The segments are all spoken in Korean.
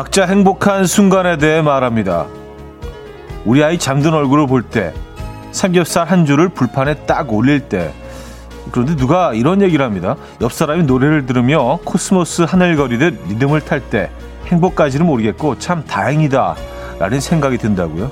각자 행복한 순간에 대해 말합니다. 우리 아이 잠든 얼굴을 볼 때, 삼겹살 한 줄을 불판에 딱 올릴 때, 그런데 누가 이런 얘기를 합니다. 옆 사람이 노래를 들으며 코스모스 하늘거리듯 리듬을 탈 때 행복까지는 모르겠고 참 다행이다 라는 생각이 든다고요.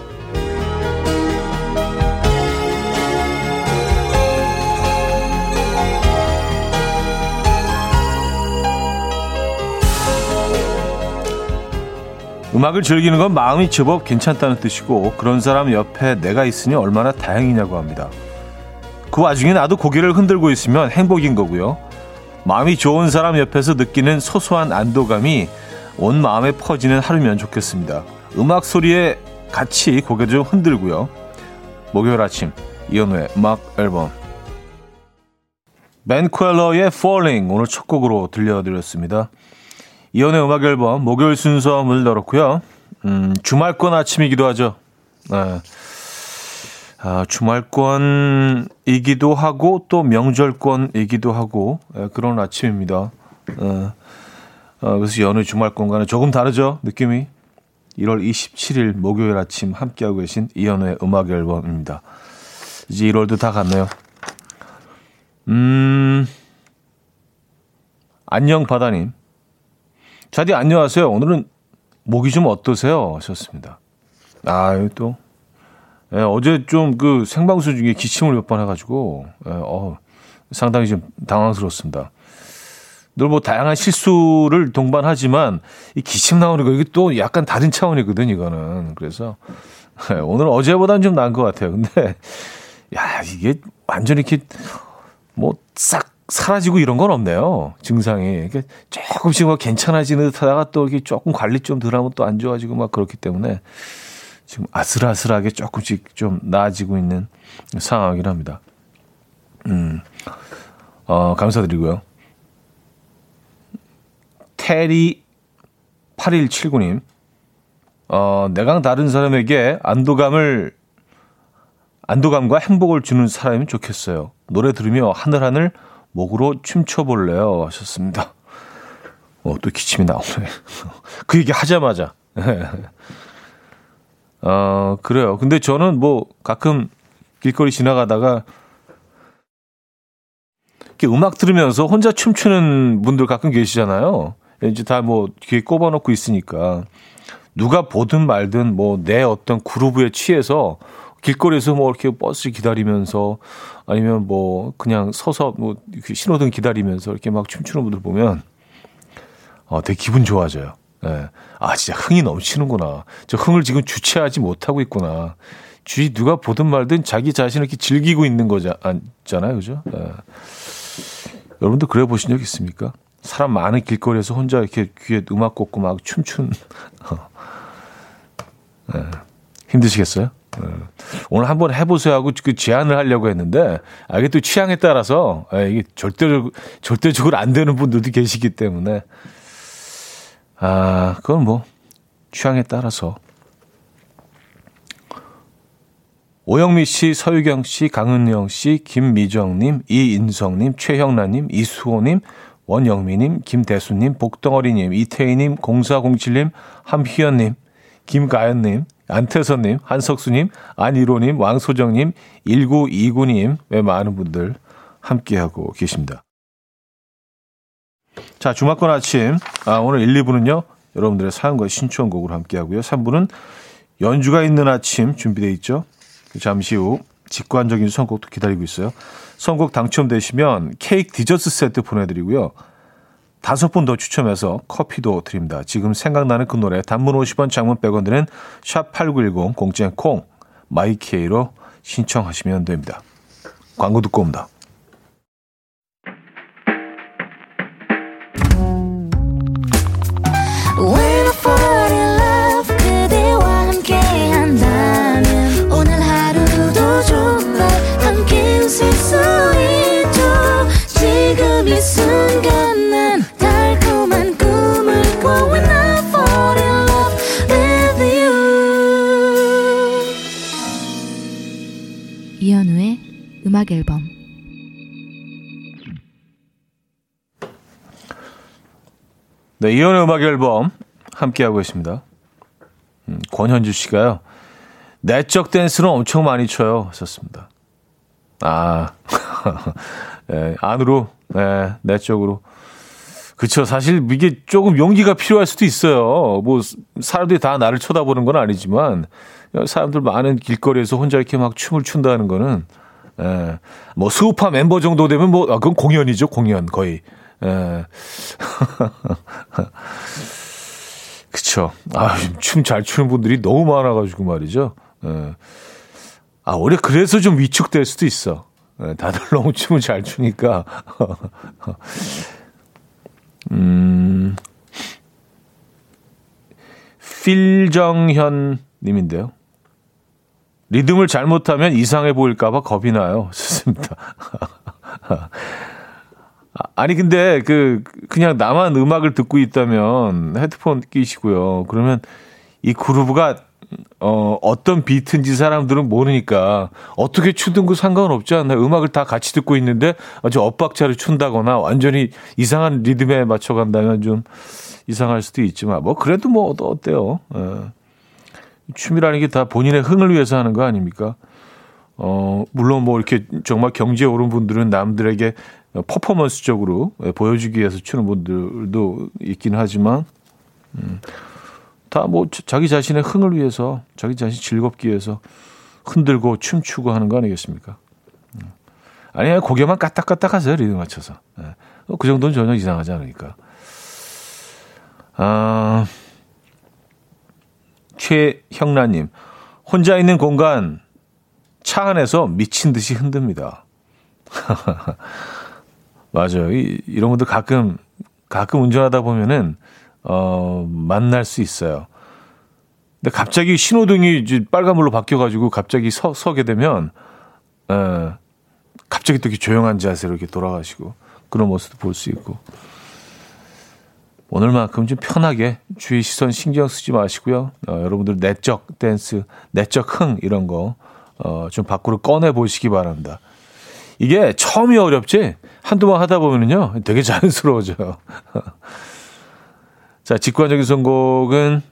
음악을 즐기는 건 마음이 제법 괜찮다는 뜻이고 그런 사람 옆에 내가 있으니 얼마나 다행이냐고 합니다. 그 와중에 나도 고개를 흔들고 있으면 행복인 거고요. 마음이 좋은 사람 옆에서 느끼는 소소한 안도감이 온 마음에 퍼지는 하루면 좋겠습니다. 음악 소리에 같이 고개 좀 흔들고요. 목요일 아침 이연우의 음악 앨범 벤 퀄러의 Falling 오늘 첫 곡으로 들려드렸습니다. 이연의 음악 앨범 목요일 순서 문을 열었고요. 음, 주말권 아침이기도 하죠. 네. 아, 주말권이기도 하고 또 명절권이기도 하고 네, 그런 아침입니다. 어, 어, 그래서 연의 주말권과는 조금 다르죠 느낌이. 1월 27일 목요일 아침 함께하고 계신 이연의 음악 앨범입니다. 이제 1월도 다 갔네요. 음, 안녕 바다님. 자디 안녕하세요. 오늘은 목이 좀 어떠세요? 하셨습니다. 아, 또 예, 어제 좀 그 생방송 중에 기침을 몇 번 해가지고 예, 어, 상당히 좀 당황스럽습니다. 늘 뭐 다양한 실수를 동반하지만 이 기침 나오는 거 이게 또 약간 다른 차원이거든 이거는 그래서 예, 오늘 어제보다는 좀 나은 것 같아요. 근데 야 이게 완전히 이렇게 뭐 싹 사라지고 이런 건 없네요. 증상이. 그러니까 조금씩 막 괜찮아지는 듯 하다가 또 이렇게 조금 관리 좀 덜 하면 또 안 좋아지고 막 그렇기 때문에 지금 아슬아슬하게 조금씩 좀 나아지고 있는 상황이랍니다. 음, 어, 감사드리고요. 테리 8179님, 어, 내가 다른 사람에게 안도감을, 안도감과 행복을 주는 사람이 좋겠어요. 노래 들으며 하늘하늘 목으로 춤춰볼래요? 하셨습니다. 어, 또 기침이 나오네. 그 얘기 하자마자. 어, 그래요. 근데 저는 뭐 가끔 길거리 지나가다가 이렇게 음악 들으면서 혼자 춤추는 분들 가끔 계시잖아요. 이제 다 뭐 귀에 꼽아놓고 있으니까 누가 보든 말든 뭐 내 어떤 그루브에 취해서 길거리에서 뭐 이렇게 버스 기다리면서 아니면 뭐 그냥 서서 뭐 신호등 기다리면서 이렇게 막 춤추는 분들 보면 어 되게 기분 좋아져요. 예. 네. 아 진짜 흥이 넘치는구나. 저 흥을 지금 주체하지 못하고 있구나. 주위 누가 보든 말든 자기 자신을 이렇게 즐기고 있는 거잖아요, 그죠? 예. 여러분도 그래 보신 적 있습니까? 사람 많은 길거리에서 혼자 이렇게 귀에 음악 꽂고 막 춤춘. 예. 힘드시겠어요? 예. 오늘 한번 해보세요 하고 그 제안을 하려고 했는데, 아, 이게 또 취향에 따라서, 예, 이게 절대적, 절대적으로 안 되는 분들도 계시기 때문에, 아, 그건 뭐, 취향에 따라서. 오영미 씨, 서유경 씨, 강은영 씨, 김미정님, 이인성님, 최형란님, 이수호님, 원영미님, 김대수님, 복덩어리님, 이태희님, 0407님, 함희연님, 김가연님, 안태선님, 한석수님, 안일호님, 왕소정님, 1929님, 왜 많은 분들 함께하고 계십니다. 자, 주말권 아침. 아, 오늘 1, 2부는요, 여러분들의 사연과 신청곡으로 함께하고요. 3부는 연주가 있는 아침 준비되어 있죠. 잠시 후 직관적인 선곡도 기다리고 있어요. 선곡 당첨되시면 케이크 디저트 세트 보내드리고요. 다섯 분 더 추첨해서 커피도 드립니다. 지금 생각나는 그 노래 단문 50원 장문 100원 드는 샵8910 공짜인 콩 마이케이로 신청하시면 됩니다. 광고 듣고 옵니다. 음악 앨범 네, 이연의 음악 앨범 함께하고 있습니다. 음, 권현주 씨가요. 내적 댄스는 엄청 많이 춰요. 하셨습니다. 아, 네, 안으로, 네, 내적으로. 그쵸. 사실 이게 조금 용기가 필요할 수도 있어요. 뭐, 사람들이 다 나를 쳐다보는 건 아니지만, 사람들 많은 길거리에서 혼자 이렇게 막 춤을 춘다는 거는, 예, 뭐, 수우파 멤버 정도 되면 뭐, 아, 그건 공연이죠. 공연, 거의. 예. 그쵸. 아, 춤 잘 추는 분들이 너무 많아가지고 말이죠. 예. 아, 원래 그래서 좀 위축될 수도 있어. 예, 다들 너무 춤을 잘 추니까. 음, 필정현 님인데요. 리듬을 잘못하면 이상해 보일까봐 겁이 나요. 좋습니다. 아니, 근데 그, 그냥 나만 음악을 듣고 있다면 헤드폰 끼시고요. 그러면 이 그루브가 어, 어떤 비트인지 사람들은 모르니까 어떻게 추든 그 상관없지 않나요? 음악을 다 같이 듣고 있는데 아주 엇박자를 춘다거나 완전히 이상한 리듬에 맞춰 간다면 좀 이상할 수도 있지만 뭐 그래도 뭐 어때요? 예. 춤이라는 게 다 본인의 흥을 위해서 하는 거 아닙니까? 어, 물론 뭐 이렇게 정말 경지에 오른 분들은 남들에게 퍼포먼스적으로 보여주기 위해서 추는 분들도 있긴 하지만, 음, 다 뭐 자기 자신의 흥을 위해서 자기 자신 즐겁기 위해서 흔들고 춤추고 하는 거 아니겠습니까? 음. 아니 고개만 까딱까딱 하세요 리듬 맞춰서 네. 그 정도는 전혀 이상하지 않으니까 아, 최형란님 혼자 있는 공간 차 안에서 미친 듯이 흔듭니다 맞아요 이, 이런 분들 가끔 가끔 운전하다 보면은 어, 만날 수 있어요. 근데 갑자기 신호등이 이제 빨간불로 바뀌어가지고 갑자기 서, 서게 되면, 에, 어, 갑자기 또 이렇게 조용한 자세로 이렇게 돌아가시고 그런 모습도 볼 수 있고. 오늘만큼 좀 편하게 주위 시선 신경 쓰지 마시고요. 어, 여러분들 내적 댄스, 내적 흥 이런 거, 어, 좀 밖으로 꺼내 보시기 바랍니다. 이게 처음이 어렵지 한두 번 하다 보면은요 되게 자연스러워져요. 자, 직관적인 선곡은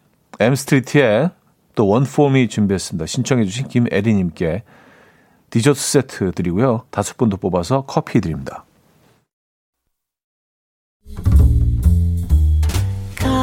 엠스트리트의 또 원폼이 준비했습니다. 신청해 주신 김애리님께 디저트 세트 드리고요. 다섯 분도 뽑아서 커피 드립니다.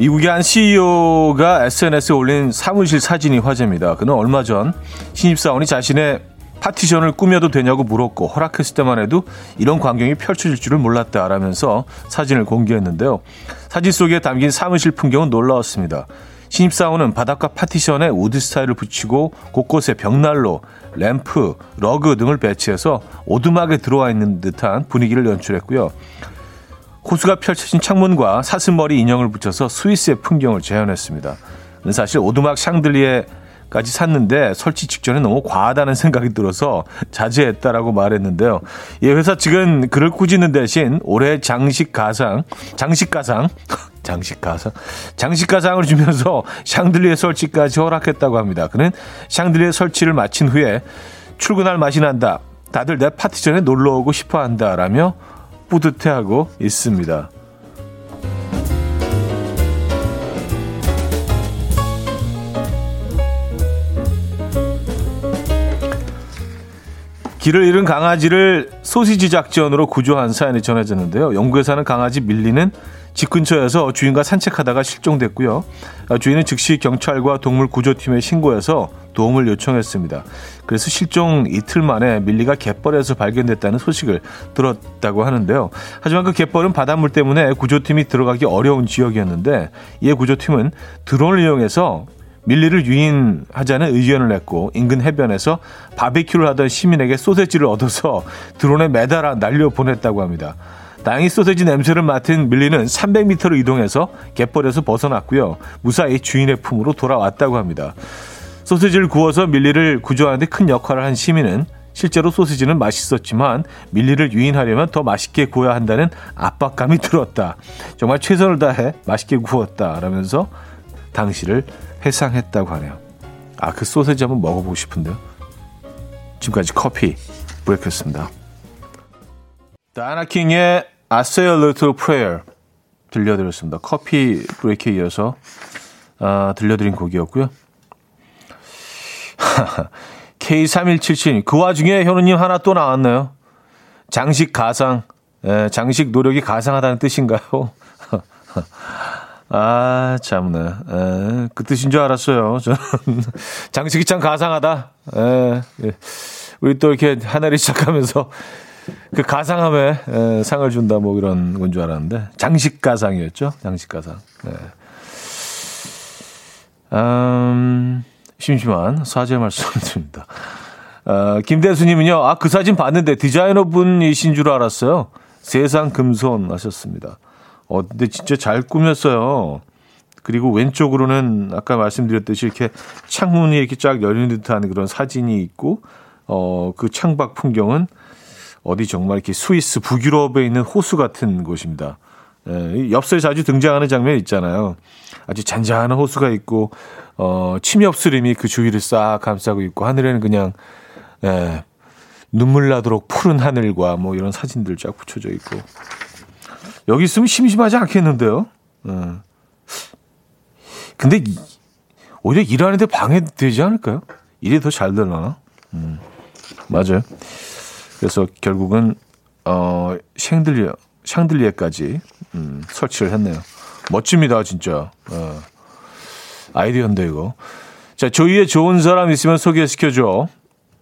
미국의 한 CEO가 SNS에 올린 사무실 사진이 화제입니다. 그는 얼마 전 신입사원이 자신의 파티션을 꾸며도 되냐고 물었고 허락했을 때만 해도 이런 광경이 펼쳐질 줄을 몰랐다라면서 사진을 공개했는데요. 사진 속에 담긴 사무실 풍경은 놀라웠습니다. 신입사원은 바닥과 파티션에 wood 타일을 붙이고 곳곳에 벽난로, 램프, 러그 등을 배치해서 오두막에 들어와 있는 듯한 분위기를 연출했고요. 호수가 펼쳐진 창문과 사슴머리 인형을 붙여서 스위스의 풍경을 재현했습니다. 사실 오두막 샹들리에 까지 샀는데 설치 직전에 너무 과하다는 생각이 들어서 자제했다라고 말했는데요. 예, 회사 측은 그를 꾸짖는 대신 올해 장식 가상, 장식 가상, 장식 가상, 장식 가상을 주면서 샹들리에 설치까지 허락했다고 합니다. 그는 샹들리에 설치를 마친 후에 출근할 맛이 난다. 다들 내 파티 전에 놀러 오고 싶어 한다라며 뿌듯해하고 있습니다. 길을 잃은 강아지를 소시지 작전으로 구조한 사연이 전해졌는데요. 영국에 사는 강아지 밀리는 집 근처에서 주인과 산책하다가 실종됐고요. 주인은 즉시 경찰과 동물 구조팀에 신고해서 도움을 요청했습니다. 그래서 실종 이틀 만에 밀리가 갯벌에서 발견됐다는 소식을 들었다고 하는데요. 하지만 그 갯벌은 바닷물 때문에 구조팀이 들어가기 어려운 지역이었는데 이에 구조팀은 드론을 이용해서 밀리를 유인하자는 의견을 냈고 인근 해변에서 바비큐를 하던 시민에게 소세지를 얻어서 드론에 매달아 날려 보냈다고 합니다. 다행히 소세지 냄새를 맡은 밀리는 300m를 이동해서 갯벌에서 벗어났고요. 무사히 주인의 품으로 돌아왔다고 합니다. 소세지를 구워서 밀리를 구조하는데 큰 역할을 한 시민은 실제로 소시지는 맛있었지만 밀리를 유인하려면 더 맛있게 구워야 한다는 압박감이 들었다. 정말 최선을 다해 맛있게 구웠다. 라면서 당시를 회상했다고 하네요. 아, 그 소세지 한번 먹어보고 싶은데요. 지금까지 커피 브레이크였습니다. 다이나 킹의 I Say a Little Prayer 들려드렸습니다. 커피 브레이크에 이어서 아, 들려드린 곡이었고요. K3177님, 그 와중에 현우님 하나 또 나왔네요. 장식 가상, 에, 장식 노력이 가상하다는 뜻인가요? 아, 참네. 에, 그 뜻인 줄 알았어요. 저는 장식이 참 가상하다. 에, 예. 우리 또 이렇게 하나를 시작하면서 그 가상함에 에, 상을 준다 뭐 이런 건 줄 알았는데 장식 가상이었죠. 장식 가상. 네. 음, 심심한 사죄 말씀드립니다. 어, 김대수님은요, 아, 그 사진 봤는데 디자이너 분이신 줄 알았어요. 세상 금손 하셨습니다. 어, 근데 진짜 잘 꾸몄어요. 그리고 왼쪽으로는 아까 말씀드렸듯이 이렇게 창문이 이렇게 쫙 열린 듯한 그런 사진이 있고, 어, 그 창밖 풍경은 어디 정말 이렇게 스위스 북유럽에 있는 호수 같은 곳입니다. 예, 엽서에 자주 등장하는 장면 있잖아요. 아주 잔잔한 호수가 있고 어, 침엽수림이 그 주위를 싹 감싸고 있고 하늘에는 그냥 예, 눈물 나도록 푸른 하늘과 뭐 이런 사진들 쫙 붙여져 있고 여기 있으면 심심하지 않겠는데요. 예. 근데 오히려 일하는데 방해되지 않을까요? 일이 더 잘 되려나? 음, 맞아요. 그래서 결국은 어 샹들리에 샹들리에까지 음, 설치를 했네요. 멋집니다, 진짜. 어. 아이디어인데 이거. 자, 조이의 좋은 사람 있으면 소개시켜 줘.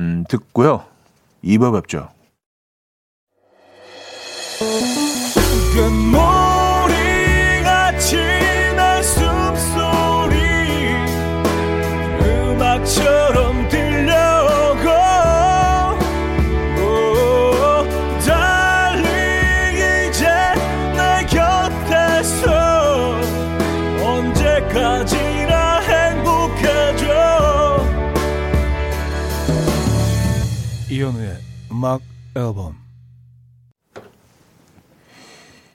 음, 듣고요. 2부 뵙죠. 음악 앨범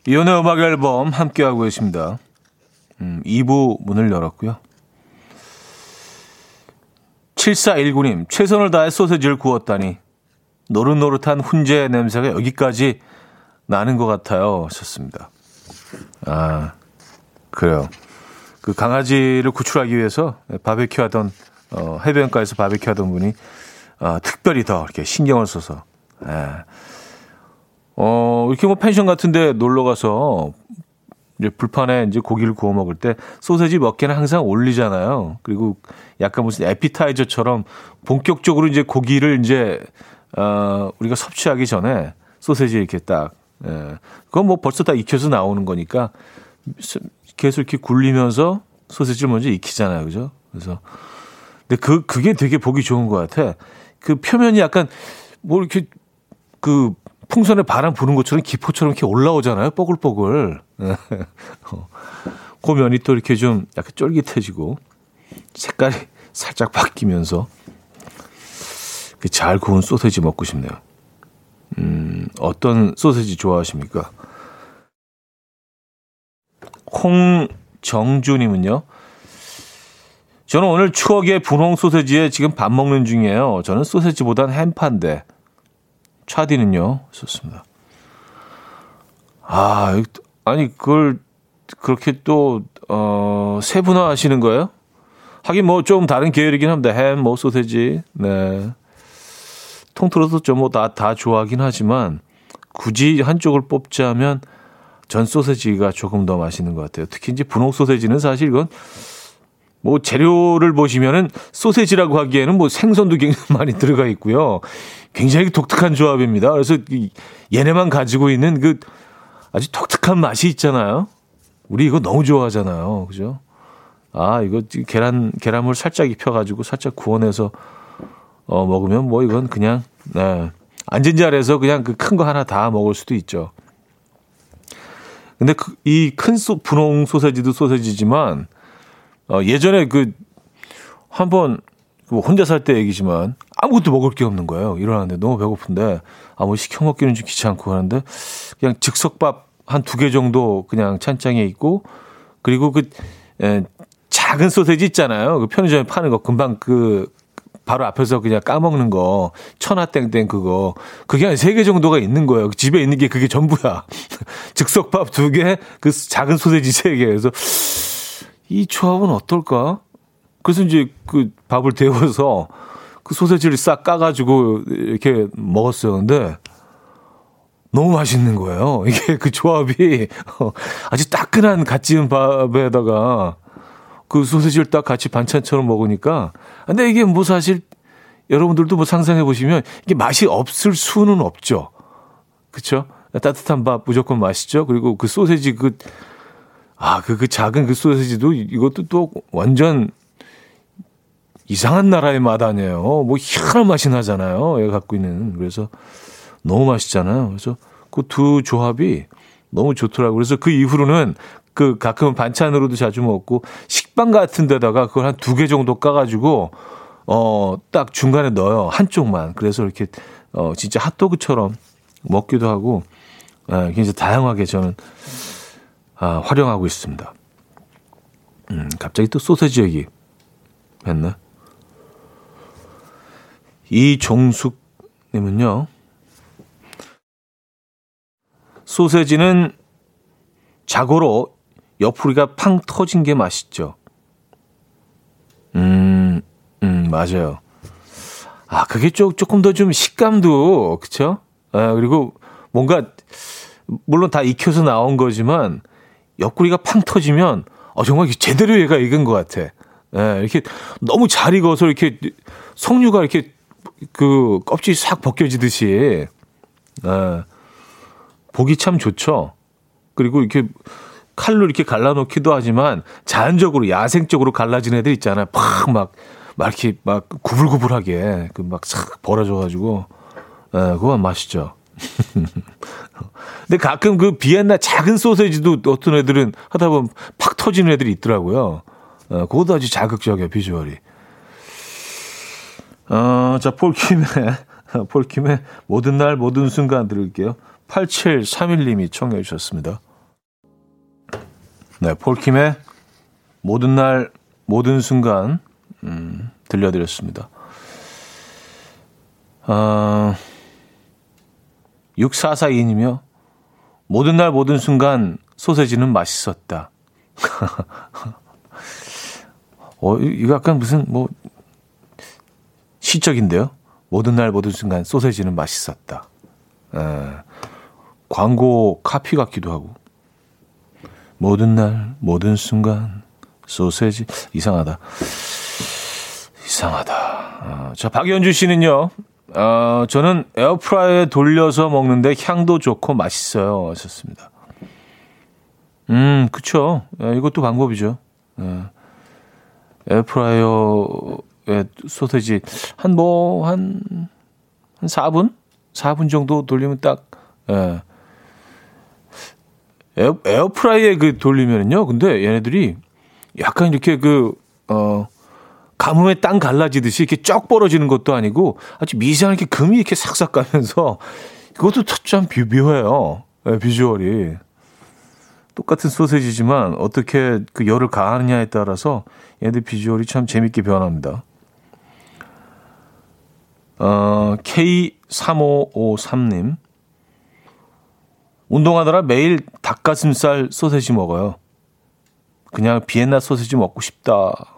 이연의 음악 앨범 함께하고 계십니다. 음, 2부 문을 열었고요. 7419님, 최선을 다해 소세지를 구웠다니 노릇노릇한 훈제 냄새가 여기까지 나는 것 같아요. 하셨습니다. 아, 그래요. 그 강아지를 구출하기 위해서 바베큐 하던, 어, 해변가에서 바베큐 하던 분이, 어, 특별히 더 이렇게 신경을 써서 예. 어, 이렇게 뭐 펜션 같은데 놀러 가서 이제 불판에 이제 고기를 구워 먹을 때 소세지 몇 개는 항상 올리잖아요. 그리고 약간 무슨 에피타이저처럼 본격적으로 이제 고기를 이제 어, 우리가 섭취하기 전에 소세지 이렇게 딱 예. 그건 뭐 벌써 다 익혀서 나오는 거니까 계속 이렇게 굴리면서 소세지를 먼저 익히잖아요. 그죠? 그래서 근데 그 그게 되게 보기 좋은 것 같아. 그 표면이 약간 뭐 이렇게 그 풍선에 바람 부는 것처럼 기포처럼 이렇게 올라오잖아요. 뽀글뽀글. 어. 그 면이 또 이렇게 좀 약간 쫄깃해지고 색깔이 살짝 바뀌면서 잘 구운 소세지 먹고 싶네요. 음, 어떤 소세지 좋아하십니까? 홍정주님은요. 저는 오늘 추억의 분홍 소세지에 지금 밥 먹는 중이에요. 저는 소세지보단 햄파인데 차디는요? 좋습니다. 아, 아니, 그걸 그렇게 또, 어, 세분화 하시는 거예요? 하긴 뭐 좀 다른 계열이긴 합니다. 햄, 뭐 소세지, 네. 통틀어서 좀뭐 다, 다 좋아하긴 하지만 굳이 한쪽을 뽑자면 전 소세지가 조금 더 맛있는 것 같아요. 특히 이제 분홍 소세지는 사실 이건 뭐 재료를 보시면은 소세지라고 하기에는 뭐 생선도 굉장히 많이 들어가 있고요. 굉장히 독특한 조합입니다. 그래서 얘네만 가지고 있는 그 아주 독특한 맛이 있잖아요. 우리 이거 너무 좋아하잖아요. 그죠? 아, 이거 계란, 계란물 살짝 입혀가지고 살짝 구워내서 어, 먹으면 뭐 이건 그냥, 네. 앉은 자리에서 그냥 그 큰 거 하나 다 먹을 수도 있죠. 근데 그, 이큰 분홍 소세지도 소세지지만 어, 예전에 그 한번 그 혼자 살 때 얘기지만 아무것도 먹을 게 없는 거예요. 일어났는데 너무 배고픈데 아무 시켜 먹기는 좀 귀찮고 하는데 그냥 즉석밥 한 두 개 정도 그냥 찬장에 있고 그리고 그 에, 작은 소세지 있잖아요. 그 편의점에 파는 거 금방 그 바로 앞에서 그냥 까먹는 거 천하땡땡 그거 그게 한 세 개 정도가 있는 거예요. 집에 있는 게 그게 전부야. 즉석밥 두 개, 그 작은 소세지 세 개. 그래서 이 조합은 어떨까? 그래서 이제 그 밥을 데워서 그 소세지를 싹 까가지고 이렇게 먹었어요. 근데 너무 맛있는 거예요. 이게 그 조합이 아주 따끈한 갓 지은 밥에다가 그 소세지를 딱 같이 반찬처럼 먹으니까 근데 이게 뭐 사실 여러분들도 뭐 상상해 보시면 이게 맛이 없을 수는 없죠. 그렇죠? 따뜻한 밥 무조건 맛있죠. 그리고 그 소세지 그 아, 그, 그 작은 그 소세지도 이것도 또 완전 이상한 나라의 맛 아니에요. 뭐 희한한 맛이 나잖아요. 얘가 갖고 있는. 그래서 너무 맛있잖아요. 그래서 그 두 조합이 너무 좋더라고요. 그래서 그 이후로는 그 가끔은 반찬으로도 자주 먹고 식빵 같은 데다가 그걸 한 두 개 정도 까가지고 어, 딱 중간에 넣어요. 한쪽만. 그래서 이렇게 어, 진짜 핫도그처럼 먹기도 하고 예, 굉장히 다양하게 저는 아, 활용하고 있습니다. 음, 갑자기 또 소세지 얘기 했네. 이종숙님은요, 소세지는 자고로 옆구리가 팡 터진 게 맛있죠. 음, 음, 맞아요. 아, 그게 좀, 조금 더 좀 식감도, 그쵸? 아, 그리고 뭔가, 물론 다 익혀서 나온 거지만, 옆구리가 팡 터지면, 어, 정말 제대로 얘가 익은 것 같아. 예, 이렇게 너무 잘 익어서 이렇게 석류가 이렇게 그 껍질이 싹 벗겨지듯이 예, 보기 참 좋죠. 그리고 이렇게 칼로 이렇게 갈라놓기도 하지만 자연적으로 야생적으로 갈라진 애들 있잖아요. 팍막 막 이렇게 막 구불구불하게 그 막 싹 벌어져가지고 예, 그거 맛있죠. 근데 가끔 그 비엔나 작은 소세지도 어떤 애들은 하다 보면 팍 터지는 애들이 있더라고요. 어, 그것도 아주 자극적이야, 비주얼이. 어, 자, 폴킴의, 폴킴의 모든 날, 모든 순간 들을게요. 8731님이 청해 주셨습니다. 네, 폴킴의 모든 날, 모든 순간, 음, 들려드렸습니다. 어, 6442님이요. 모든 날, 모든 순간, 소세지는 맛있었다. 어, 이거 약간 무슨 뭐 시적인데요. 모든 날 모든 순간 소세지는 맛있었다. 에, 광고 카피 같기도 하고. 모든 날 모든 순간 소세지 이상하다. 이상하다. 어, 자 박연주 씨는요. 어, 저는 에어프라이어에 돌려서 먹는데 향도 좋고 맛있어요. 하셨습니다. 음, 그쵸. 에, 이것도 방법이죠. 에. 에어프라이어에 소세지 한 뭐, 한, 한 4분? 4분 정도 돌리면 딱, 예. 에어, 에어프라이어에 그 돌리면은요, 근데 얘네들이 약간 이렇게 그, 어, 가뭄에 땅 갈라지듯이 이렇게 쩍 벌어지는 것도 아니고 아주 미세하게 금이 이렇게 싹싹 가면서 그것도 참 묘해요. 예, 비주얼이. 똑같은 소세지지만 어떻게 그 열을 가하느냐에 따라서 얘들 비주얼이 참 재밌게 변합니다. 어, K3553님. 운동하느라 매일 닭가슴살 소세지 먹어요. 그냥 비엔나 소세지 먹고 싶다.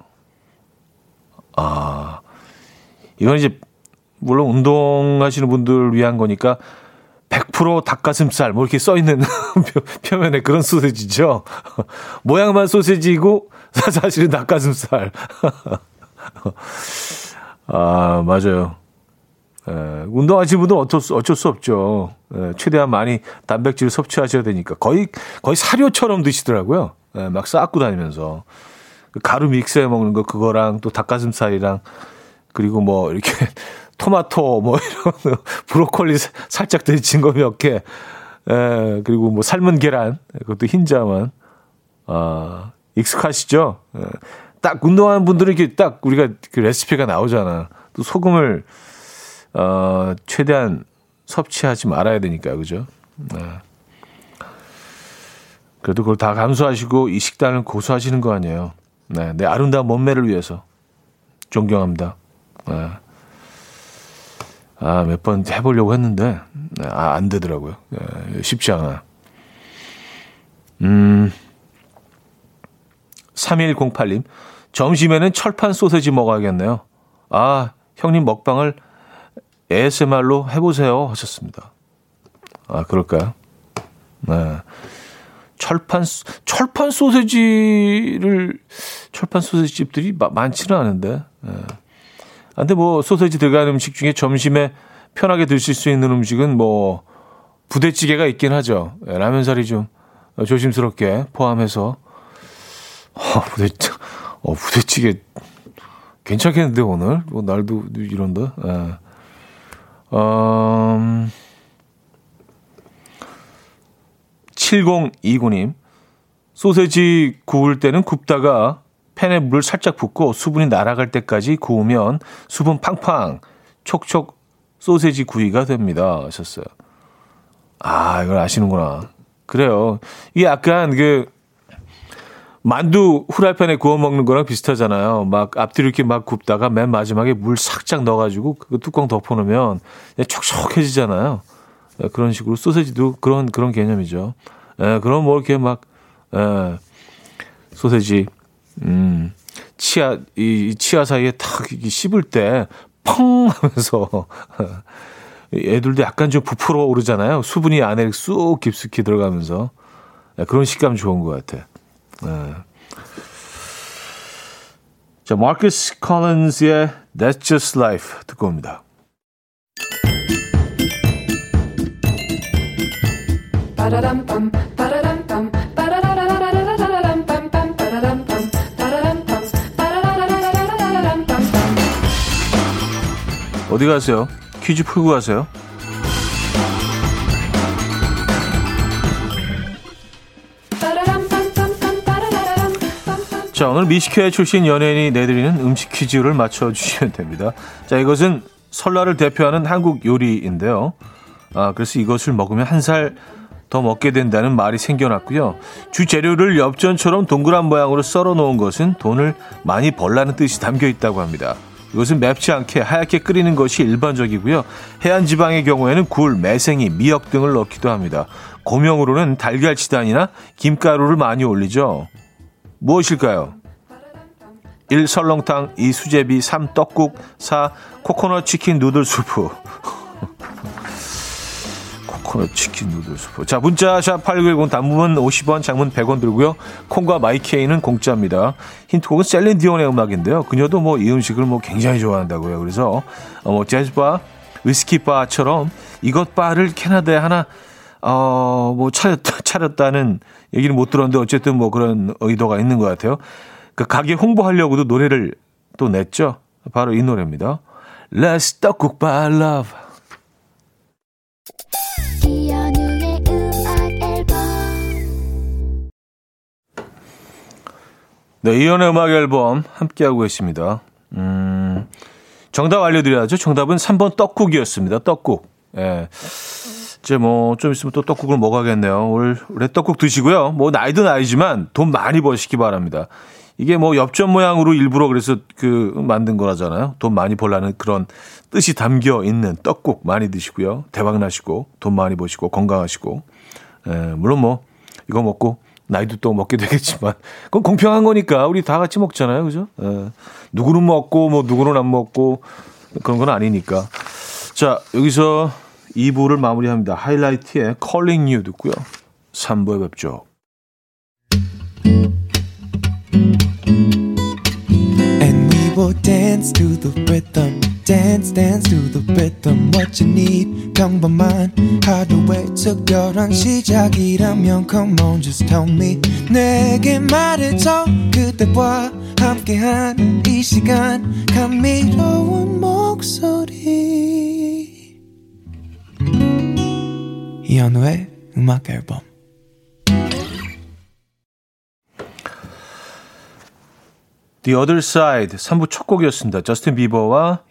아, 이건 이제, 물론 운동하시는 분들 위한 거니까 100% 닭가슴살 뭐 이렇게 써 있는 표면에 그런 소세지죠. 모양만 소세지이고 사실은 닭가슴살. 아 맞아요. 에, 운동하시는 분들은 어쩔 수, 어쩔 수 없죠. 에, 최대한 많이 단백질을 섭취하셔야 되니까 거의 거의 사료처럼 드시더라고요. 에, 막 쌓고 다니면서 그 가루 믹스해 먹는 거 그거랑 또 닭가슴살이랑 그리고 뭐 이렇게 토마토 뭐 이런 브로콜리 살짝 데친 거 몇 개. 에, 그리고 뭐 삶은 계란, 그것도 흰자만. 아, 익숙하시죠? 에, 딱 운동하는 분들은 이렇게 딱 우리가 그 레시피가 나오잖아. 또 소금을, 어, 최대한 섭취하지 말아야 되니까, 그죠? 네. 그래도 그걸 다 감수하시고 이 식단을 고수하시는 거 아니에요. 네, 내 아름다운 몸매를 위해서 존경합니다. 네. 아, 몇 번 해보려고 했는데, 네, 아, 안 되더라고요. 네, 쉽지 않아. 음, 3108님, 점심에는 철판 소세지 먹어야겠네요. 아, 형님 먹방을 ASMR로 해보세요. 하셨습니다. 아, 그럴까요? 네. 철판, 철판 소세지를, 철판 소세지 집들이 많지는 않은데, 네. 아, 근데 뭐 소세지 들어간 음식 중에 점심에 편하게 드실 수 있는 음식은 뭐 부대찌개가 있긴 하죠. 예, 라면사리 좀 조심스럽게 포함해서 어, 부대 어, 부대찌개 괜찮겠는데 오늘 뭐 날도 이런데. 예. 음, 7029님 소세지 구울 때는 굽다가 팬에 물을 살짝 붓고 수분이 날아갈 때까지 구우면 수분 팡팡 촉촉 소세지 구이가 됩니다. 하셨어요. 아, 이걸 아시는구나. 그래요. 이게 약간 그 만두 후라이팬에 구워 먹는 거랑 비슷하잖아요. 막 앞뒤로 이렇게 막 굽다가 맨 마지막에 물 살짝 넣어가지고 그 뚜껑 덮어놓으면 촉촉해지잖아요. 예, 그런 식으로 소세지도 그런 그런 개념이죠. 예, 그럼 뭐 이렇게 막 예, 소세지 음, 치아, 이 치아 사이에 탁 씹을 때, 펑! 하면서, 애들도 약간 좀 부풀어 오르잖아요. 수분이 안에 쑥 깊숙이 들어가면서. 네, 그런 식감 좋은 것 같아. 네. 자, 마크스 컬린스의 That's Just Life 듣고 옵니다. 어디 가세요? 퀴즈 풀고 가세요. 자, 오늘 미식회 출신 연예인이 내드리는 음식 퀴즈를 맞춰주시면 됩니다. 자, 이것은 설날을 대표하는 한국 요리인데요. 아, 그래서 이것을 먹으면 한 살 더 먹게 된다는 말이 생겨났고요. 주재료를 엽전처럼 동그란 모양으로 썰어 놓은 것은 돈을 많이 벌라는 뜻이 담겨 있다고 합니다. 이것은 맵지 않게 하얗게 끓이는 것이 일반적이고요. 해안 지방의 경우에는 굴, 매생이, 미역 등을 넣기도 합니다. 고명으로는 달걀 치단이나 김가루를 많이 올리죠. 무엇일까요? 1. 설렁탕 2. 수제비 3. 떡국 4. 코코넛 치킨 누들 수프 코코넛 치킨 누들 수프. 자, 문자 샵8910 단문 50원, 장문 100원 들고요. 콩과 마이케이는 공짜입니다. 힌트곡은 셀린 디온의 음악인데요. 그녀도 뭐 이 음식을 뭐 굉장히 좋아한다고요. 그래서 어, 뭐 재즈바, 위스키바처럼 이것 바를 캐나다에 하나 어, 뭐 차렸다, 차렸다는 얘기는 못 들었는데 어쨌든 뭐 그런 의도가 있는 것 같아요. 그 가게 홍보하려고도 노래를 또 냈죠. 바로 이 노래입니다. Let's 떡국바 love. 네, 이연의 음악 앨범 함께하고 계십니다. 음, 정답 알려드려야죠. 정답은 3번 떡국이었습니다. 떡국. 예. 이제 뭐 좀 있으면 또 떡국을 먹어야겠네요. 올, 올해 떡국 드시고요. 뭐 나이도 나이지만 돈 많이 버시기 바랍니다. 이게 뭐 엽전 모양으로 일부러 그래서 그 만든 거라잖아요. 돈 많이 벌라는 그런 뜻이 담겨 있는 떡국 많이 드시고요. 대박 나시고 돈 많이 버시고 건강하시고. 예, 물론 뭐 이거 먹고 나이도 또 먹게 되겠지만 그건 공평한 거니까 우리 다 같이 먹잖아요, 그죠? 에, 누구는 먹고 뭐 누구는 안 먹고 그런 건 아니니까. 자 여기서 2부를 마무리합니다. 하이라이트의 Calling You 듣고요. 3부에 뵙죠. And we will dance to the rhythm. Dance dance to the rhythm what you need 평범한 하루의 특별한 시작이라면 come on just tell me 내게 말해줘 그대와 함께한 이 시간 감미로운 목소리 이현우의 음악 앨범 The Other Side 3부 첫 곡이었습니다. 저스틴 비버와 음,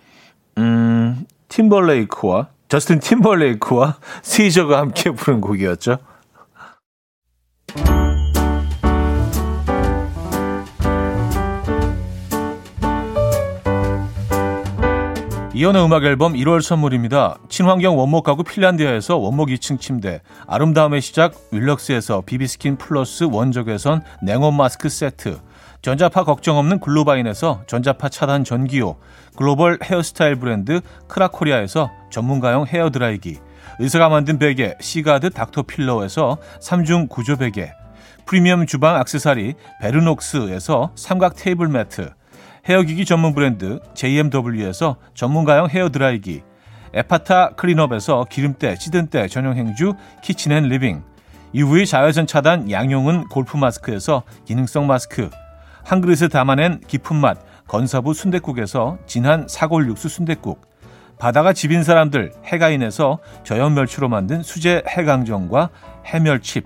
팀벌레이크와 저스틴 팀벌레이크와 시저가 함께 부른 곡이었죠. 이연의 음악 앨범 1월 선물입니다. 친환경 원목 가구 핀란디아에서 원목 2층 침대, 아름다움의 시작 윌럭스에서 비비스킨 플러스 원적외선 냉온 마스크 세트, 전자파 걱정 없는 글로바인에서 전자파 차단 전기요, 글로벌 헤어스타일 브랜드 크라코리아에서 전문가용 헤어드라이기, 의사가 만든 베개 시가드 닥터필러에서 3중 구조 베개, 프리미엄 주방 악세사리 베르녹스에서 삼각 테이블 매트, 헤어기기 전문 브랜드 JMW에서 전문가용 헤어드라이기, 에파타 클린업에서 기름때, 찌든때 전용 행주 키친앤 리빙, UV 자외선 차단 양용은 골프 마스크에서 기능성 마스크, 한 그릇에 담아낸 깊은 맛 건사부 순댓국에서 진한 사골 육수 순댓국, 바다가 집인 사람들 해가인에서 저염 멸치로 만든 수제 해강정과 해멸칩,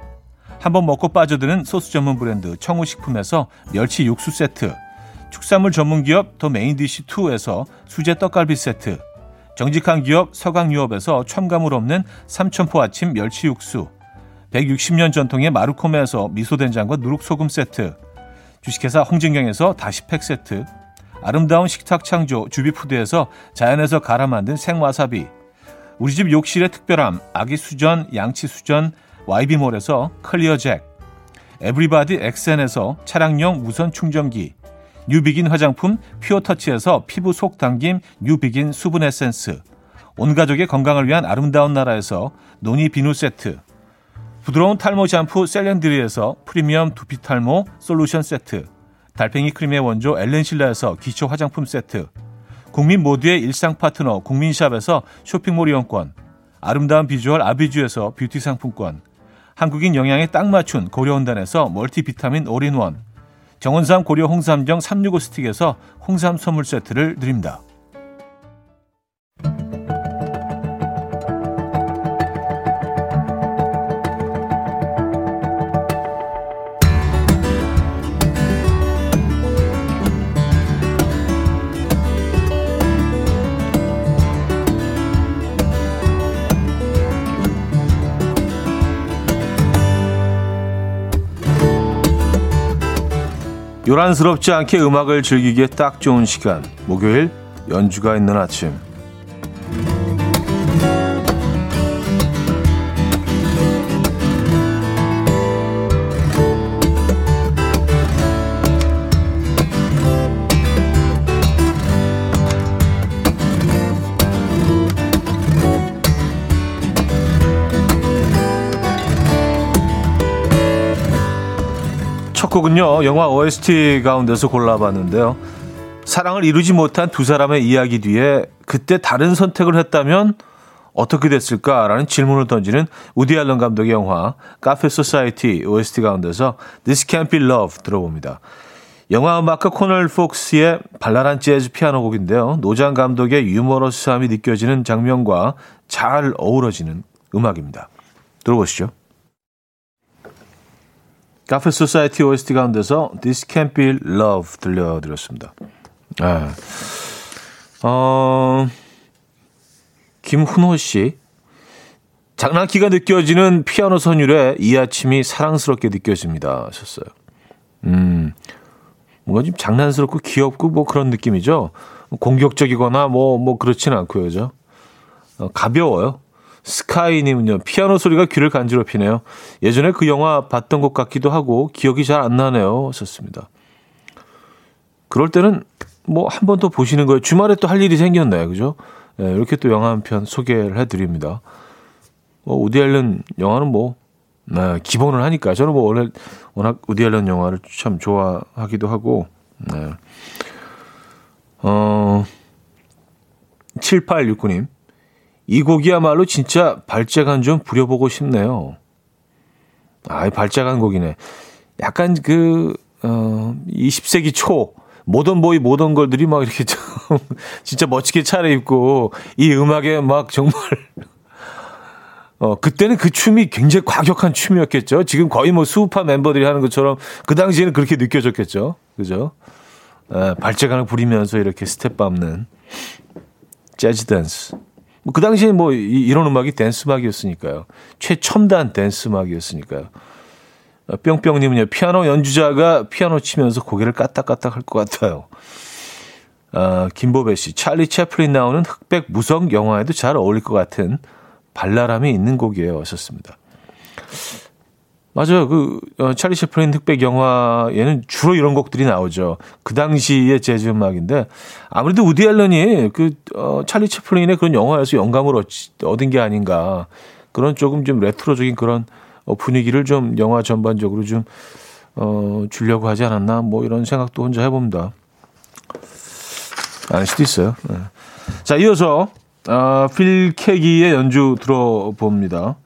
한번 먹고 빠져드는 소스 전문 브랜드 청우식품에서 멸치 육수 세트, 축산물 전문 기업 더 메인디시 2에서 수제 떡갈비 세트, 정직한 기업 서강유업에서 첨가물 없는 삼천포 아침 멸치 육수, 160년 전통의 마루코메에서 미소된장과 누룩소금 세트, 주식회사 홍진경에서 다시 팩 세트, 아름다운 식탁 창조 주비푸드에서 자연에서 갈아 만든 생와사비, 우리 집 욕실의 특별함 아기 수전 양치 수전 YB몰에서 클리어 잭, 에브리바디 엑센에서 차량용 무선 충전기, 뉴비긴 화장품 퓨어터치에서 피부 속 당김 뉴비긴 수분 에센스 온 가족의 건강을 위한 아름다운 나라에서 노니 비누 세트 부드러운 탈모 샴푸 셀렌드리에서 프리미엄 두피 탈모 솔루션 세트 달팽이 크림의 원조 엘렌실라에서 기초 화장품 세트 국민 모두의 일상 파트너 국민샵에서 쇼핑몰 이용권 아름다운 비주얼 아비주에서 뷰티 상품권 한국인 영양에 딱 맞춘 고려은단에서 멀티비타민 올인원 정원삼 고려 홍삼정 365 스틱에서 홍삼 선물 세트를 드립니다. 요란스럽지 않게 음악을 즐기기에 딱 좋은 시간. 목요일 연주가 있는 아침. 곡은요, 영화 OST 가운데서 골라봤는데요. 사랑을 이루지 못한 두 사람의 이야기 뒤에 그때 다른 선택을 했다면 어떻게 됐을까라는 질문을 던지는 우디 알런 감독의 영화 Cafe Society OST 가운데서 This Can't Be Love 들어봅니다. 영화 음악가 코널 폭스의 발랄한 재즈 피아노 곡인데요. 노장 감독의 유머러스함이 느껴지는 장면과 잘 어우러지는 음악입니다. 들어보시죠. 카페 소사이티 OST 가운데서 This Can't Be Love 들려드렸습니다. 아, 어, 김훈호 씨. 장난기가 느껴지는 피아노 선율에 이 아침이 사랑스럽게 느껴집니다. 하셨어요. 음, 뭔가 좀 장난스럽고 귀엽고 뭐 그런 느낌이죠. 공격적이거나 뭐, 뭐 그렇지는 않고요. 그죠? 어, 가벼워요. 스카이님은요, 피아노 소리가 귀를 간지럽히네요. 예전에 그 영화 봤던 것 같기도 하고 기억이 잘 안 나네요. 썼습니다. 그럴 때는 뭐 한 번 더 보시는 거예요. 주말에 또 할 일이 생겼나요? 그죠? 네, 이렇게 또 영화 한 편 소개를 해드립니다. 뭐, 우디 앨런 영화는 뭐, 네, 기본을 하니까. 저는 뭐, 원래 워낙 우디 앨런 영화를 참 좋아하기도 하고, 네. 어, 7869님. 이 곡이야말로 진짜 발재간 좀 부려보고 싶네요. 아, 발재간 곡이네. 약간 그, 어, 20세기 초, 모던 보이 모던 걸들이 막 이렇게 좀, 진짜 멋지게 차려입고, 이 음악에 막 정말, 어, 그때는 그 춤이 굉장히 과격한 춤이었겠죠. 지금 거의 뭐 수우파 멤버들이 하는 것처럼 그 당시에는 그렇게 느껴졌겠죠. 그죠? 에, 발재간을 부리면서 이렇게 스텝 밟는 재즈 댄스. 뭐 그 당시에 뭐 이, 런 음악이 댄스 음악이었으니까요. 최첨단 댄스 음악이었으니까요. 어, 뿅뿅님은요, 피아노 연주자가 피아노 치면서 고개를 까딱까딱 할 것 같아요. 아, 김보배 씨, 찰리 채플린 나오는 흑백 무성 영화에도 잘 어울릴 것 같은 발랄함이 있는 곡이에요. 하셨습니다. 맞아요. 그, 어, 찰리 채플린 흑백 영화에는 주로 이런 곡들이 나오죠. 그 당시의 재즈 음악인데, 아무래도 우디 앨런이 그, 어, 찰리 채플린의 그런 영화에서 영감을 얻, 얻은 게 아닌가. 그런 조금 좀 레트로적인 그런 어, 분위기를 좀 영화 전반적으로 좀, 어, 주려고 하지 않았나. 뭐 이런 생각도 혼자 해봅니다. 아닐 수도 있어요. 네. 자, 이어서 어, 필 캐기의 연주 들어봅니다.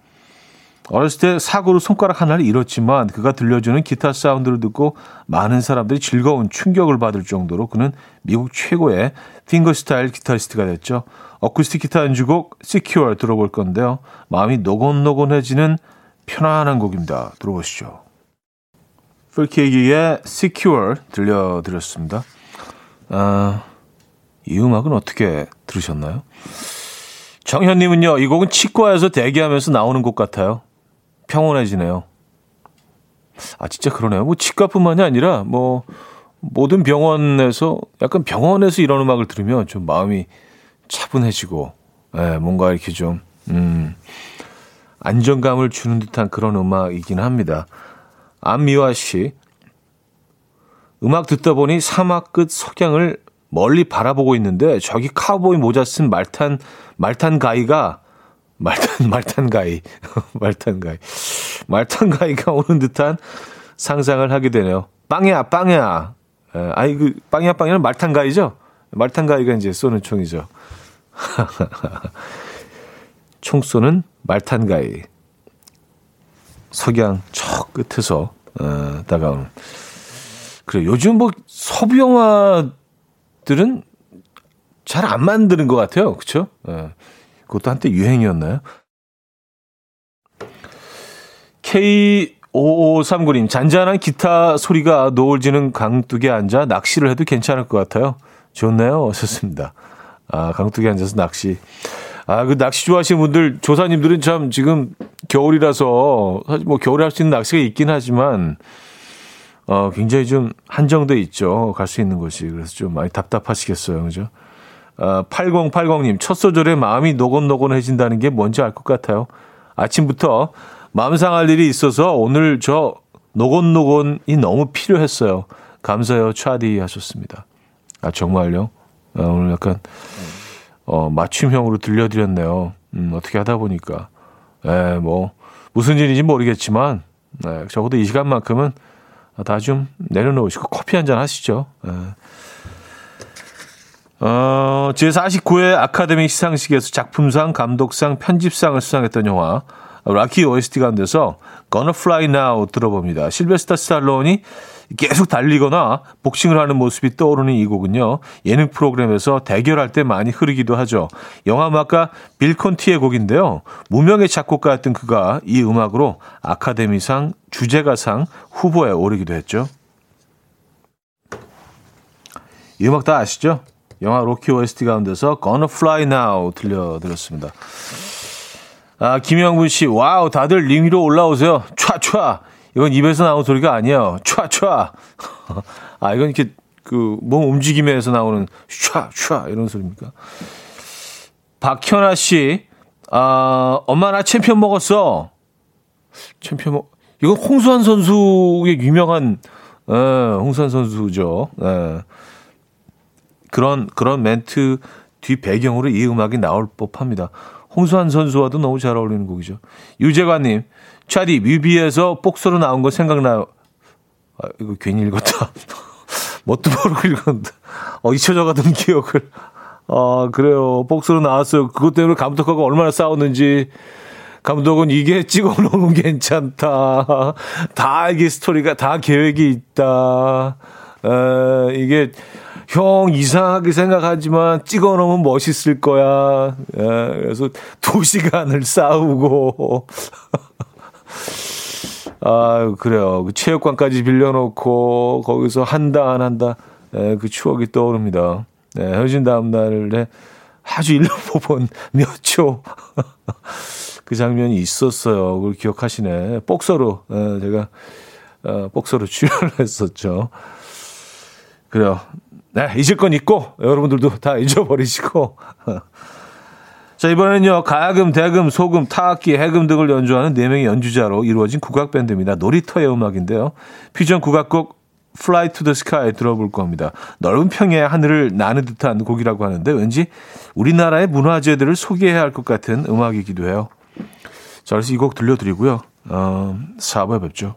어렸을 때 사고로 손가락 하나를 잃었지만 그가 들려주는 기타 사운드를 듣고 많은 사람들이 즐거운 충격을 받을 정도로 그는 미국 최고의 핑거 스타일 기타리스트가 됐죠. 어쿠스틱 기타 연주곡 Secure 들어볼 건데요. 마음이 노곤노곤해지는 편안한 곡입니다. 들어보시죠. 필케이기의 Secure 들려드렸습니다. 아, 이 음악은 어떻게 들으셨나요? 정현님은요, 이 곡은 치과에서 대기하면서 나오는 곡 같아요. 평온해지네요. 아, 진짜 그러네요. 뭐 치과뿐만이 아니라 뭐 모든 병원에서 약간 병원에서 이런 음악을 들으면 좀 마음이 차분해지고, 예, 뭔가 이렇게 좀, 음, 안정감을 주는 듯한 그런 음악이긴 합니다. 안미화 씨, 음악 듣다 보니 사막 끝 석양을 멀리 바라보고 있는데 저기 카우보이 모자 쓴 말탄 말탄 가이가 말탄 말탄 가이 말탄 가이 말탄 가이가 오는 듯한 상상을 하게 되네요. 빵야 빵야. 에, 아이 그 빵야 빵야는 말탄 가이죠? 말탄 가이가 이제 쏘는 총이죠. 총 쏘는 말탄 가이. 석양 저 끝에서 어, 다가오는. 그래 요즘 뭐 서부 영화 들은 잘 안 만드는 것 같아요. 그쵸? 예. 그것도 한때 유행이었나요? K5539님, 잔잔한 기타 소리가 노을 지는 강둑에 앉아 낚시를 해도 괜찮을 것 같아요. 좋네요. 어셨습니다. 아, 강둑에 앉아서 낚시. 아, 그 낚시 좋아하시는 분들, 조사님들은 참 지금 겨울이라서, 사실 뭐 겨울에 할 수 있는 낚시가 있긴 하지만, 어, 굉장히 좀 한정돼 있죠. 갈 수 있는 곳이. 그래서 좀 많이 답답하시겠어요. 그죠? 어, 8080님, 첫 소절에 마음이 노곤노곤해진다는 게 뭔지 알 것 같아요. 아침부터 마음 상할 일이 있어서 오늘 저 노곤노곤이 너무 필요했어요. 감사해요. 차디 하셨습니다. 아, 정말요? 아, 오늘 약간, 어, 맞춤형으로 들려드렸네요. 음, 어떻게 하다 보니까. 에, 뭐, 무슨 일인지 모르겠지만, 네, 적어도 이 시간만큼은 다 좀 내려놓으시고 커피 한 잔 하시죠. 예. 어, 제49회 아카데미 시상식에서 작품상, 감독상, 편집상을 수상했던 영화 라키 OST 가운데서 Gonna Fly Now 들어봅니다. 실베스타 스탈론이 계속 달리거나 복싱을 하는 모습이 떠오르는 이 곡은요. 예능 프로그램에서 대결할 때 많이 흐르기도 하죠. 영화 음악가 빌 콘티의 곡인데요. 무명의 작곡가였던 그가 이 음악으로 아카데미상 주제가상 후보에 오르기도 했죠. 이 음악 다 아시죠? 영화 로키 OST 가운데서 Gonna Fly Now 들려드렸습니다. 아, 김영분 씨, wow, 다들 링 위로 올라오세요. 촤촤. 이건 입에서 나오는 소리가 아니에요. 촤촤. 아, 이건 이렇게 그 몸 움직임에서 나오는 촤촤 이런 소리입니까? 박현아 씨, 아, 엄마 나 챔피언 먹었어. 챔피언 먹, 이건 홍수환 선수의 유명한, 에, 예, 홍수환 선수죠. 에. 예. 그런, 그런 멘트 뒤 배경으로 이 음악이 나올 법합니다. 홍수환 선수와도 너무 잘 어울리는 곡이죠. 유재관님, 차디 뮤비에서 복서로 나온 거 생각나요? 아, 이거 괜히 읽었다. 뭣도 모르고 읽었는데. 어, 잊혀져 가던 기억을. 아, 그래요. 복서로 나왔어요. 그것 때문에 감독하고 얼마나 싸웠는지. 감독은 이게 찍어 놓으면 괜찮다. 다 이게 스토리가 다 계획이 있다. 에, 이게 형 이상하게 생각하지만 찍어 놓으면 멋있을 거야. 예, 그래서 두 시간을 싸우고. 아, 그래요. 그 체육관까지 빌려놓고 거기서 한다 안 한다. 예, 그 추억이 떠오릅니다. 네, 헤어진 다음 날에 아주 일로 뽑은 몇 초. 그 장면이 있었어요. 그걸 기억하시네. 복서로, 예, 제가, 어, 복서로 출연을 했었죠. 그래요. 네, 잊을 건 있고, 여러분들도 다 잊어버리시고. 자, 이번에는요, 가야금, 대금, 소금, 타악기, 해금 등을 연주하는 4명의 연주자로 이루어진 국악밴드입니다. 놀이터의 음악인데요. 퓨전 국악곡 Fly to the Sky 들어볼 겁니다. 넓은 평야의 하늘을 나는 듯한 곡이라고 하는데 왠지 우리나라의 문화재들을 소개해야 할 것 같은 음악이기도 해요. 자, 그래서 이 곡 들려드리고요. 어, 4부에 뵙죠.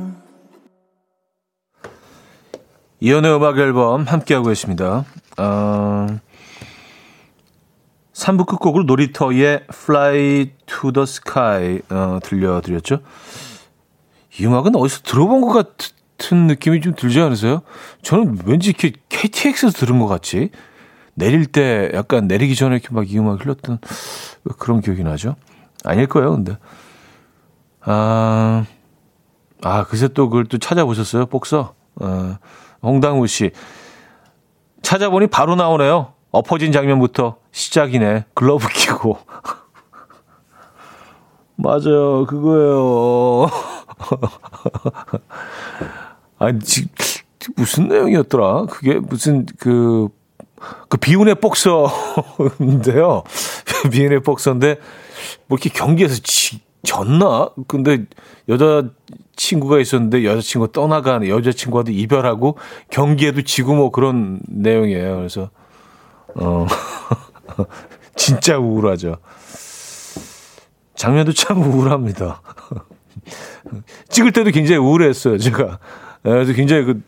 이연의 음악 앨범 함께하고 계십니다. 어, 3부 끝곡으로 놀이터의 Fly to the Sky 어, 들려드렸죠. 이 음악은 어디서 들어본 것 같은 느낌이 좀 들지 않으세요? 저는 왠지 이렇게 KTX에서 들은 것 같지. 내릴 때 약간 내리기 전에 이렇게 막 이 음악 흘렀던 그런 기억이 나죠. 아닐 거예요, 근데. 아, 아, 그새 또 그걸 또 찾아보셨어요, 복서? 어, 홍당우 씨. 찾아보니 바로 나오네요. 엎어진 장면부터 시작이네. 글러브 끼고. 맞아요. 그거예요. 아니, 지, 무슨 내용이었더라? 그게 무슨 그, 그 비운의 복서인데요. 비운의 복서인데, 뭐 이렇게 경기에서 지, 졌나? 근데 여자 친구가 있었는데 여자친구 떠나가는 여자친구와도 이별하고 경기에도 지고 뭐 그런 내용이에요. 그래서 어 진짜 우울하죠. 장면도 참 우울합니다. 찍을 때도 굉장히 우울했어요. 제가 그래서 굉장히 그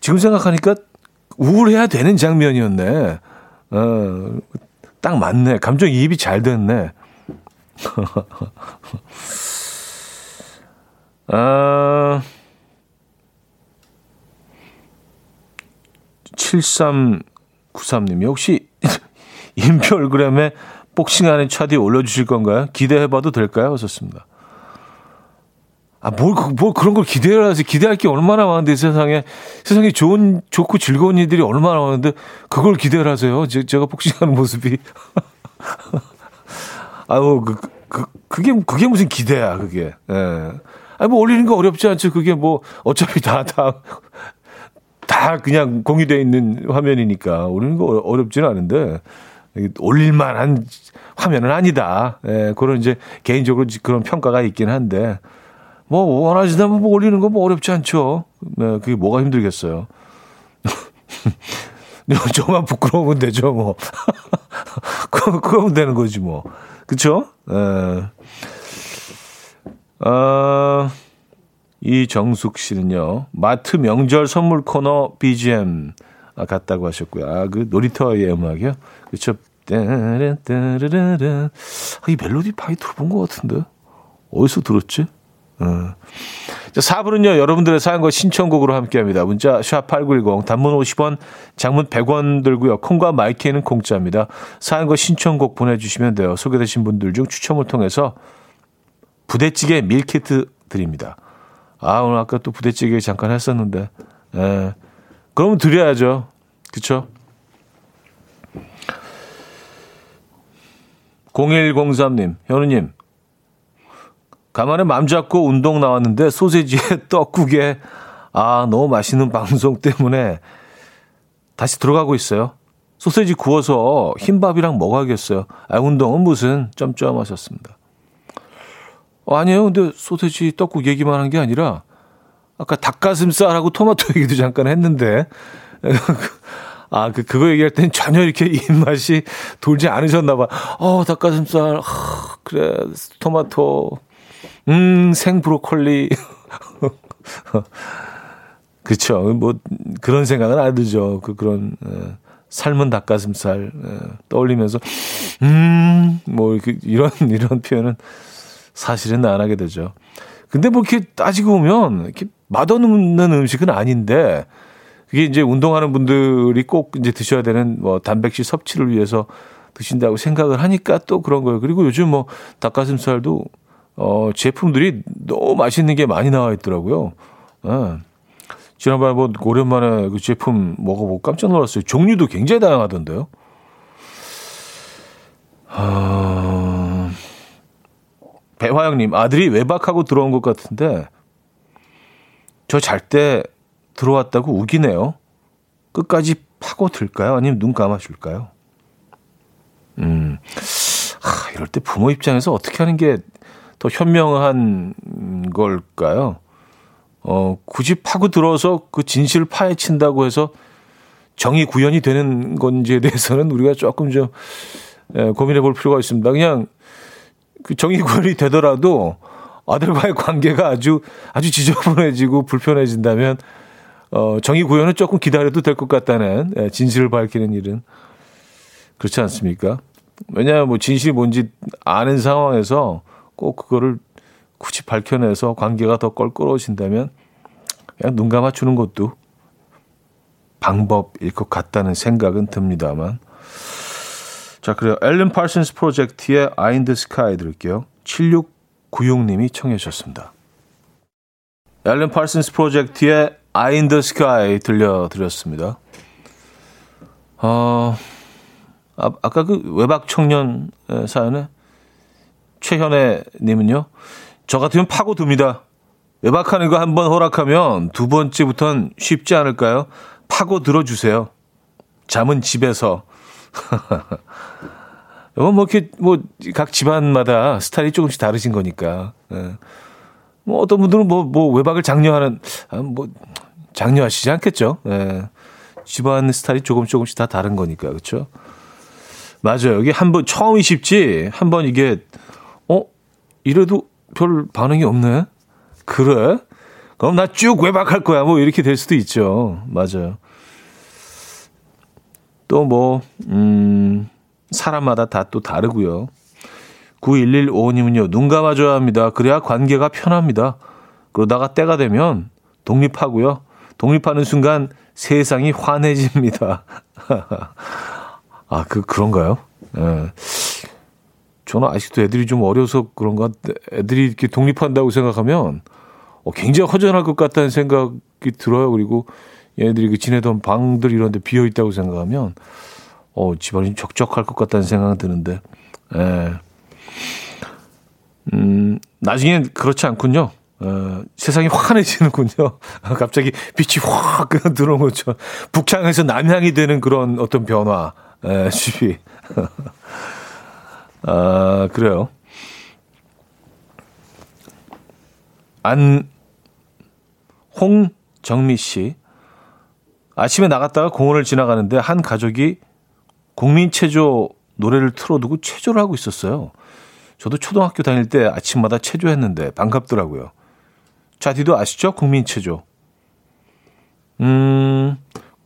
지금 생각하니까 우울해야 되는 장면이었네. 어, 딱 맞네. 감정 이입이 잘 됐네. 아, 7393님이 혹시 인표 얼그램에 복싱하는 차디 올려주실 건가요? 기대해봐도 될까요? 하셨습니다. 아, 뭘, 뭐 그런 걸 기대를 하지. 기대할 게 얼마나 많은데, 세상에. 세상에 좋은, 좋고 즐거운 일들이 얼마나 많은데, 그걸 기대를 하세요. 제, 제가 복싱하는 모습이. 아우, 그, 그, 그게, 그게 무슨 기대야, 그게. 예. 아니, 뭐 올리는 거 어렵지 않죠. 그게 뭐 어차피 다, 다, 다 그냥 공유되어 있는 화면이니까 올리는 거 어렵지는 않은데 올릴만한 화면은 아니다. 예, 그런 이제 개인적으로 그런 평가가 있긴 한데 뭐 원하시다면 뭐 올리는 거 뭐 어렵지 않죠. 네, 그게 뭐가 힘들겠어요. 저만 부끄러우면 되죠, 뭐. 그러면 되는 거지, 뭐. 그쵸? 예. 어, 이정숙 씨는요, 마트 명절 선물 코너 BGM 같다고 하셨고요. 아, 그 놀이터의 음악이요? 그쵸. 따르르르르. 아, 이 멜로디 많이 들어본 것 같은데? 어디서 들었지? 어. 자, 4부는요, 여러분들의 사연과 신청곡으로 함께 합니다. 문자, 샵8910, 단문 50원, 장문 100원 들고요. 콩과 마이키는 공짜입니다. 사연과 신청곡 보내주시면 돼요. 소개되신 분들 중 추첨을 통해서 부대찌개 밀키트 드립니다. 아, 오늘 아까 또 부대찌개 잠깐 했었는데. 예. 그러면 드려야죠. 그쵸? 0103님, 현우님, 가만히 맘 잡고 운동 나왔는데 소세지에 떡국에 아, 너무 맛있는 방송 때문에 다시 들어가고 있어요. 소세지 구워서 흰밥이랑 먹어야겠어요. 아, 운동은 무슨 점점 하셨습니다. 어, 아니에요. 근데 소세지 떡국 얘기만 한 게 아니라 아까 닭가슴살하고 토마토 얘기도 잠깐 했는데 아, 그, 그거 얘기할 땐 전혀 이렇게 입맛이 돌지 않으셨나봐. 어, 닭가슴살, 아, 그래, 토마토, 음, 생 브로콜리. 그쵸. 뭐, 그런 생각은 안 들죠. 그, 그런, 에, 삶은 닭가슴살, 에, 떠올리면서, 음, 뭐, 이렇게, 이런, 이런 표현은 사실은 안 하게 되죠. 근데 뭐 이렇게 따지고 보면, 이렇게 맛없는 음식은 아닌데, 그게 이제 운동하는 분들이 꼭 이제 드셔야 되는 뭐 단백질 섭취를 위해서 드신다고 생각을 하니까 또 그런 거예요. 그리고 요즘 뭐 닭가슴살도 어 제품들이 너무 맛있는 게 많이 나와 있더라고요. 예. 지난번에 뭐 오랜만에 그 제품 먹어보고 깜짝 놀랐어요. 종류도 굉장히 다양하던데요. 아... 배화영님 아들이 외박하고 들어온 것 같은데 저 잘 때 들어왔다고 우기네요. 끝까지 파고들까요? 아니면 눈 감아줄까요? 음, 하, 이럴 때 부모 입장에서 어떻게 하는 게 더 현명한 걸까요? 어, 굳이 파고 들어서 그 진실을 파헤친다고 해서 정의 구현이 되는 건지에 대해서는 우리가 조금 좀 예, 고민해 볼 필요가 있습니다. 그냥 그 정의 구현이 되더라도 아들과의 관계가 아주 아주 지저분해지고 불편해진다면 어, 정의 구현은 조금 기다려도 될 것 같다는 예, 진실을 밝히는 일은 그렇지 않습니까? 왜냐하면 뭐 진실이 뭔지 아는 상황에서 꼭 그거를 굳이 밝혀내서 관계가 더 껄끄러워진다면 그냥 눈 감아주는 것도 방법일 것 같다는 생각은 듭니다만. 자, 그래요. 앨런 파슨스 프로젝트의 the Sky 들을게요. 7696님이 청해 주셨습니다. 앨런 파슨스 프로젝트의 the Sky 들려드렸습니다. 어, 아, 아까 그 외박 청년 사연에 최현애 님은요. 저 같으면 파고듭니다. 외박하는 거 한 번 허락하면 두 번째부턴 쉽지 않을까요? 파고 들어주세요. 잠은 집에서. 이건 뭐 이렇게 뭐 각 집안마다 스타일이 조금씩 다르신 거니까. 예. 뭐 어떤 분들은 뭐, 뭐 외박을 장려하는, 아, 뭐 장려하시지 않겠죠. 예. 집안 스타일이 조금 조금씩 다 다른 거니까. 그렇죠? 맞아요. 여기 한 번 처음이 쉽지. 한 번 이게 어 이래도 별 반응이 없네. 그래? 그럼 나 쭉 외박할 거야. 뭐 이렇게 될 수도 있죠. 맞아요. 또 뭐, 음, 사람마다 다 또 다르고요. 9115님은요, 눈 감아줘야 합니다. 그래야 관계가 편합니다. 그러다가 때가 되면 독립하고요. 독립하는 순간 세상이 환해집니다. 아, 그, 그런가요? 예. 저는 아직도 애들이 좀 어려서 그런가, 애들이 이렇게 독립한다고 생각하면 어, 굉장히 허전할 것 같다는 생각이 들어요. 그리고 얘네들이 그 지내던 방들 이런 데 비어 있다고 생각하면 어, 집안이 적적할 것 같다는 생각이 드는데, 예. 음, 나중엔 그렇지 않군요. 어, 세상이 환해지는군요. 갑자기 빛이 확 들어온 거죠. 북향에서 남향이 되는 그런 어떤 변화, 에, 집이. 아, 그래요. 안, 홍정미 씨. 아침에 나갔다가 공원을 지나가는데 한 가족이 국민체조 노래를 틀어두고 체조를 하고 있었어요. 저도 초등학교 다닐 때 아침마다 체조했는데 반갑더라고요. 자디도 아시죠? 국민체조. 음,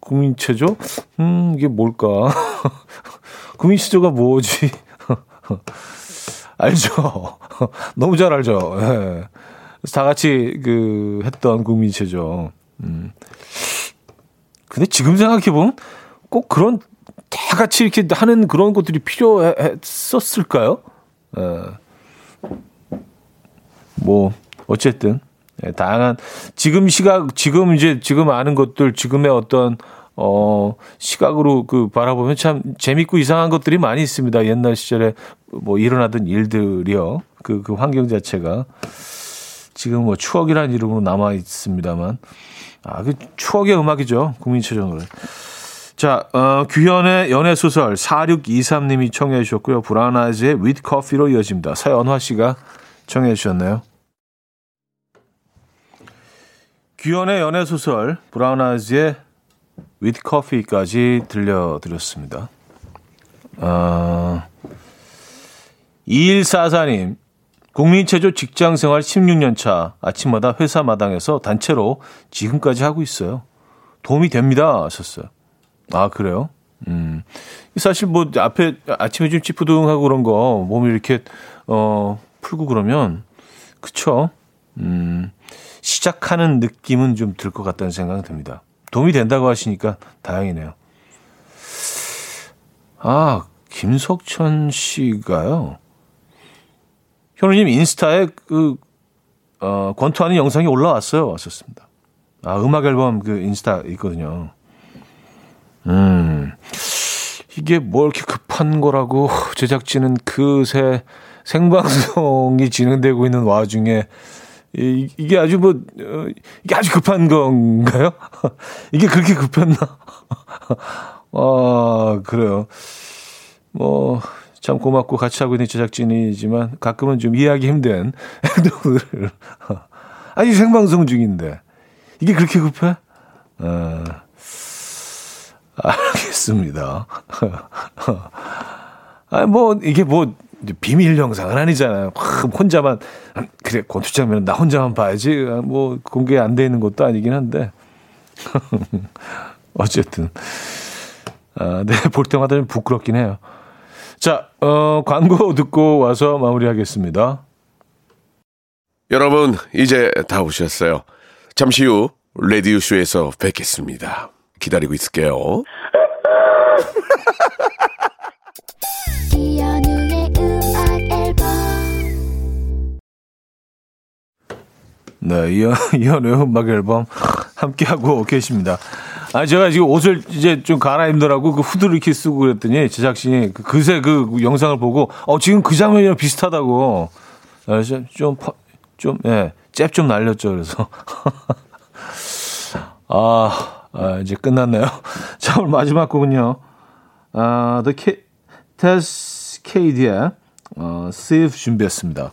국민체조? 음, 이게 뭘까? 국민체조가 뭐지? 알죠. 너무 잘 알죠. 예. 다 같이 그 했던 국민체조. 음. 근데 지금 생각해보면 꼭 그런 다 같이 이렇게 하는 그런 것들이 필요했었을까요? 예. 뭐, 어쨌든. 예, 다양한, 지금 시각, 지금 이제, 지금 아는 것들, 지금의 어떤, 어, 시각으로 그 바라보면 참 재밌고 이상한 것들이 많이 있습니다. 옛날 시절에 뭐 일어나던 일들이요. 그, 그 환경 자체가. 지금 뭐 추억이라는 이름으로 남아 있습니다만. 아, 그 추억의 음악이죠. 국민체조 노래. 자, 어, 규현의 연애소설 4623님이 청해 주셨고요. 브라운 아이즈의 With Coffee로 이어집니다. 서연화 씨가 청해 주셨네요. 규현의 연애소설 브라운 아즈의 with coffee까지 들려드렸습니다. 아, 2144님, 국민체조 직장생활 16년 차 아침마다 회사 마당에서 단체로 지금까지 하고 있어요. 도움이 됩니다. 하셨어요. 아, 그래요? 음. 사실 뭐 앞에 아침에 좀 찌푸둥하고 그런 거 몸이 이렇게 어 풀고 그러면 그쵸? 음. 시작하는 느낌은 좀 들 것 같다는 생각이 듭니다. 도움이 된다고 하시니까 다행이네요. 아, 김석천 씨가요. 현우님 인스타에 그, 어, 권투하는 영상이 올라왔어요. 왔었습니다. 아, 음악 앨범 그 인스타 있거든요. 음, 이게 뭐 이렇게 급한 거라고 제작진은 그새 생방송이 진행되고 있는 와중에 이, 이게 아주 뭐, 어, 이게 아주 급한 건가요? 이게 그렇게 급했나? 아, 그래요. 뭐, 참 고맙고 같이 하고 있는 제작진이지만 가끔은 좀 이해하기 힘든 행동들을. 아니, 생방송 중인데. 이게 그렇게 급해? 아, 알겠습니다. 아, 뭐, 이게 뭐, 비밀 영상은 아니잖아요. 혼자만 그래 권투 장면은 나 혼자만 봐야지. 뭐 공개 안 돼 있는 것도 아니긴 한데 어쨌든 아, 네, 볼 때마다 좀 부끄럽긴 해요. 자, 어, 광고 듣고 와서 마무리하겠습니다. 여러분, 이제 다 오셨어요. 잠시 후 레디오쇼에서 뵙겠습니다. 기다리고 있을게요. 네, 이현, 이현의 음악 앨범 함께하고 계십니다. 아, 제가 지금 옷을 이제 좀 갈아입느라고 그 후드를 이렇게 쓰고 그랬더니 제작진이 그 그새 그 영상을 보고 어, 지금 그 장면이랑 비슷하다고. 아, 좀, 좀, 좀, 예, 잽 좀 날렸죠. 그래서. 아, 아, 이제 끝났네요. 자, 오늘 마지막 곡은요. 아, The K, Tess Kd의 어, Save 준비했습니다.